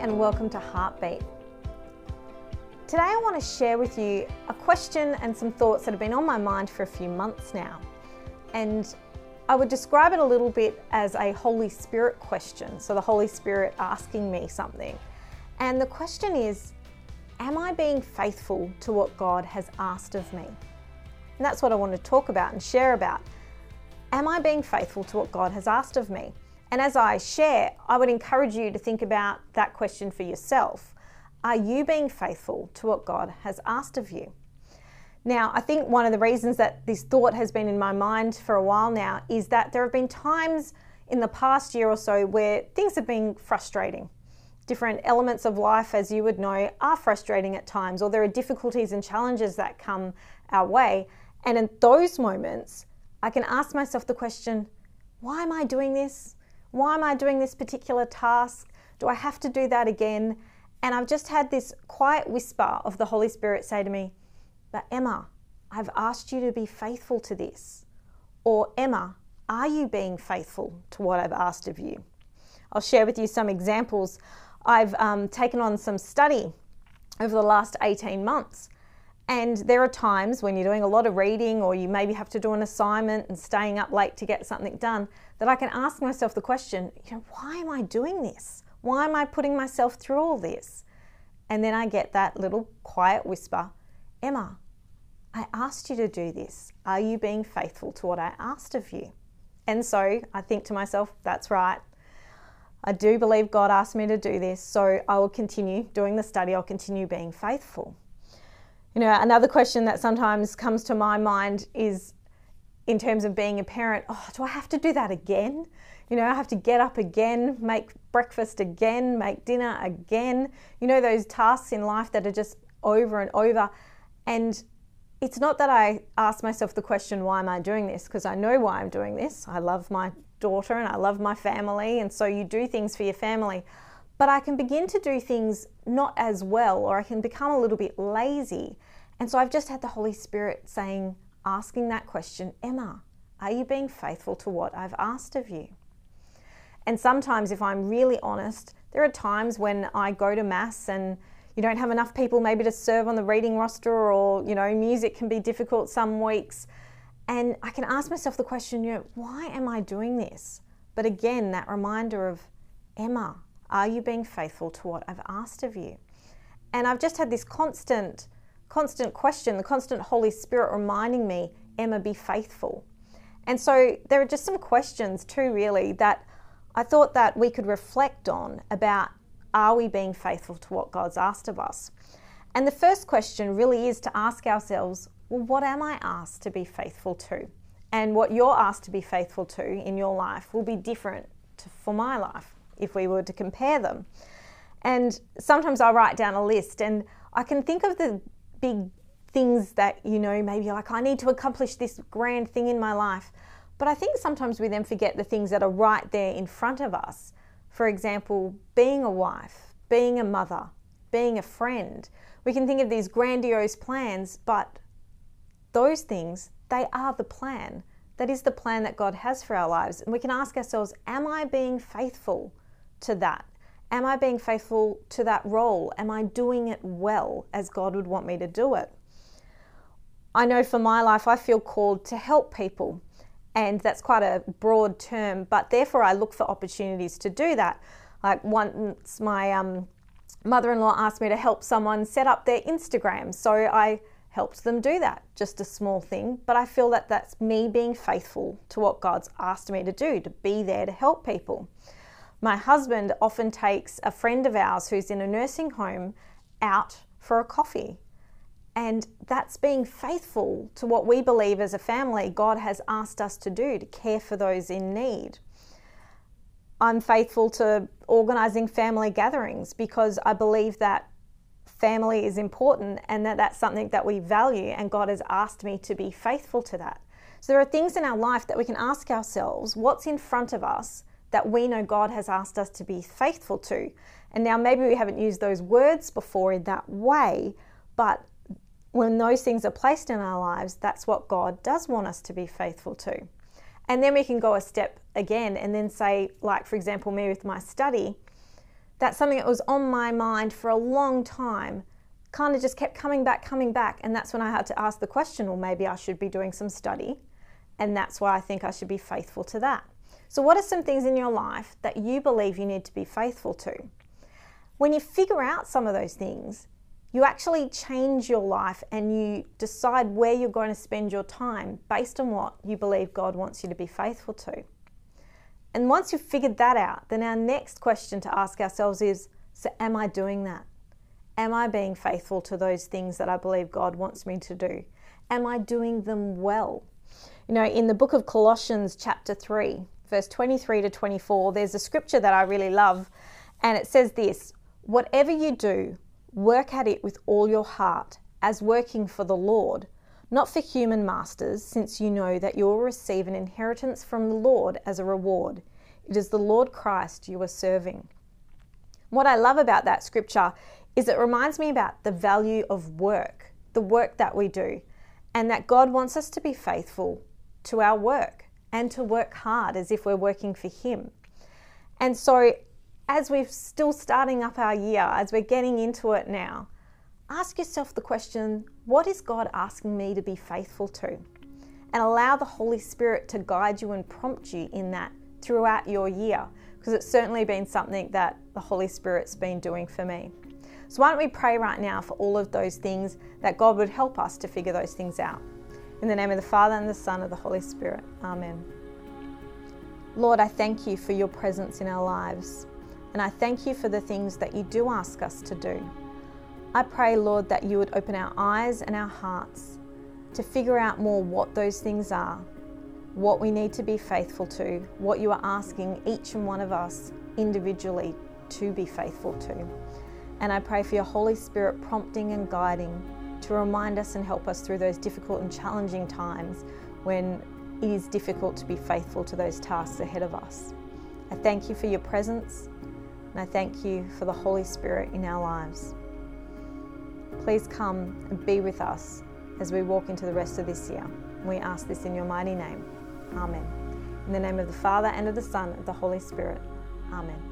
and welcome to Heartbeat. Today, I want to share with you a question and some thoughts that have been on my mind for a few months now. And I would describe it a little bit as a Holy Spirit question. So, the Holy Spirit asking me something. And the question is Am I being faithful to what God has asked of me? And that's what I want to talk about and share about. Am I being faithful to what God has asked of me? And as I share, I would encourage you to think about that question for yourself. Are you being faithful to what God has asked of you? Now, I think one of the reasons that this thought has been in my mind for a while now is that there have been times in the past year or so where things have been frustrating. Different elements of life, as you would know, are frustrating at times, or there are difficulties and challenges that come our way. And in those moments, I can ask myself the question why am I doing this? Why am I doing this particular task? Do I have to do that again? And I've just had this quiet whisper of the Holy Spirit say to me, But Emma, I've asked you to be faithful to this. Or, Emma, are you being faithful to what I've asked of you? I'll share with you some examples. I've um, taken on some study over the last 18 months. And there are times when you're doing a lot of reading or you maybe have to do an assignment and staying up late to get something done that I can ask myself the question, you know, why am I doing this? Why am I putting myself through all this? And then I get that little quiet whisper, Emma, I asked you to do this. Are you being faithful to what I asked of you? And so I think to myself, that's right. I do believe God asked me to do this, so I will continue doing the study, I'll continue being faithful. You know, another question that sometimes comes to my mind is in terms of being a parent, oh, do I have to do that again? You know, I have to get up again, make breakfast again, make dinner again. You know, those tasks in life that are just over and over. And it's not that I ask myself the question, why am I doing this? Because I know why I'm doing this. I love my daughter and I love my family. And so you do things for your family but I can begin to do things not as well, or I can become a little bit lazy. And so I've just had the Holy Spirit saying, asking that question, Emma, are you being faithful to what I've asked of you? And sometimes, if I'm really honest, there are times when I go to Mass and you don't have enough people maybe to serve on the reading roster, or, you know, music can be difficult some weeks. And I can ask myself the question, you know, why am I doing this? But again, that reminder of Emma, are you being faithful to what I've asked of you? And I've just had this constant, constant question, the constant Holy Spirit reminding me, Emma, be faithful. And so there are just some questions too, really, that I thought that we could reflect on about are we being faithful to what God's asked of us? And the first question really is to ask ourselves, well, what am I asked to be faithful to? And what you're asked to be faithful to in your life will be different to, for my life if we were to compare them. And sometimes I write down a list and I can think of the big things that, you know, maybe like I need to accomplish this grand thing in my life. But I think sometimes we then forget the things that are right there in front of us. For example, being a wife, being a mother, being a friend. We can think of these grandiose plans, but those things, they are the plan. That is the plan that God has for our lives. And we can ask ourselves, am I being faithful to that? Am I being faithful to that role? Am I doing it well as God would want me to do it? I know for my life, I feel called to help people, and that's quite a broad term, but therefore I look for opportunities to do that. Like once my um, mother in law asked me to help someone set up their Instagram, so I helped them do that. Just a small thing, but I feel that that's me being faithful to what God's asked me to do, to be there to help people. My husband often takes a friend of ours who's in a nursing home out for a coffee. And that's being faithful to what we believe as a family God has asked us to do to care for those in need. I'm faithful to organising family gatherings because I believe that family is important and that that's something that we value, and God has asked me to be faithful to that. So there are things in our life that we can ask ourselves what's in front of us that we know God has asked us to be faithful to. And now maybe we haven't used those words before in that way, but when those things are placed in our lives, that's what God does want us to be faithful to. And then we can go a step again and then say, like, for example, me with my study, That's something that was on my mind for a long time, kind of just kept coming back, coming back. And that's when I had to ask the question well, maybe I should be doing some study. And that's why I think I should be faithful to that. So, what are some things in your life that you believe you need to be faithful to? When you figure out some of those things, you actually change your life and you decide where you're going to spend your time based on what you believe God wants you to be faithful to. And once you've figured that out, then our next question to ask ourselves is so, am I doing that? Am I being faithful to those things that I believe God wants me to do? Am I doing them well? You know, in the book of Colossians, chapter 3, verse 23 to 24, there's a scripture that I really love, and it says this Whatever you do, Work at it with all your heart, as working for the Lord, not for human masters, since you know that you will receive an inheritance from the Lord as a reward. It is the Lord Christ you are serving. What I love about that scripture is it reminds me about the value of work, the work that we do, and that God wants us to be faithful to our work and to work hard as if we're working for Him. And so as we're still starting up our year, as we're getting into it now, ask yourself the question what is God asking me to be faithful to? And allow the Holy Spirit to guide you and prompt you in that throughout your year, because it's certainly been something that the Holy Spirit's been doing for me. So, why don't we pray right now for all of those things that God would help us to figure those things out? In the name of the Father, and the Son, and the Holy Spirit. Amen. Lord, I thank you for your presence in our lives. And I thank you for the things that you do ask us to do. I pray, Lord, that you would open our eyes and our hearts to figure out more what those things are, what we need to be faithful to, what you are asking each and one of us individually to be faithful to. And I pray for your Holy Spirit prompting and guiding to remind us and help us through those difficult and challenging times when it is difficult to be faithful to those tasks ahead of us. I thank you for your presence. And I thank you for the Holy Spirit in our lives. Please come and be with us as we walk into the rest of this year. We ask this in your mighty name. Amen. In the name of the Father, and of the Son, and of the Holy Spirit. Amen.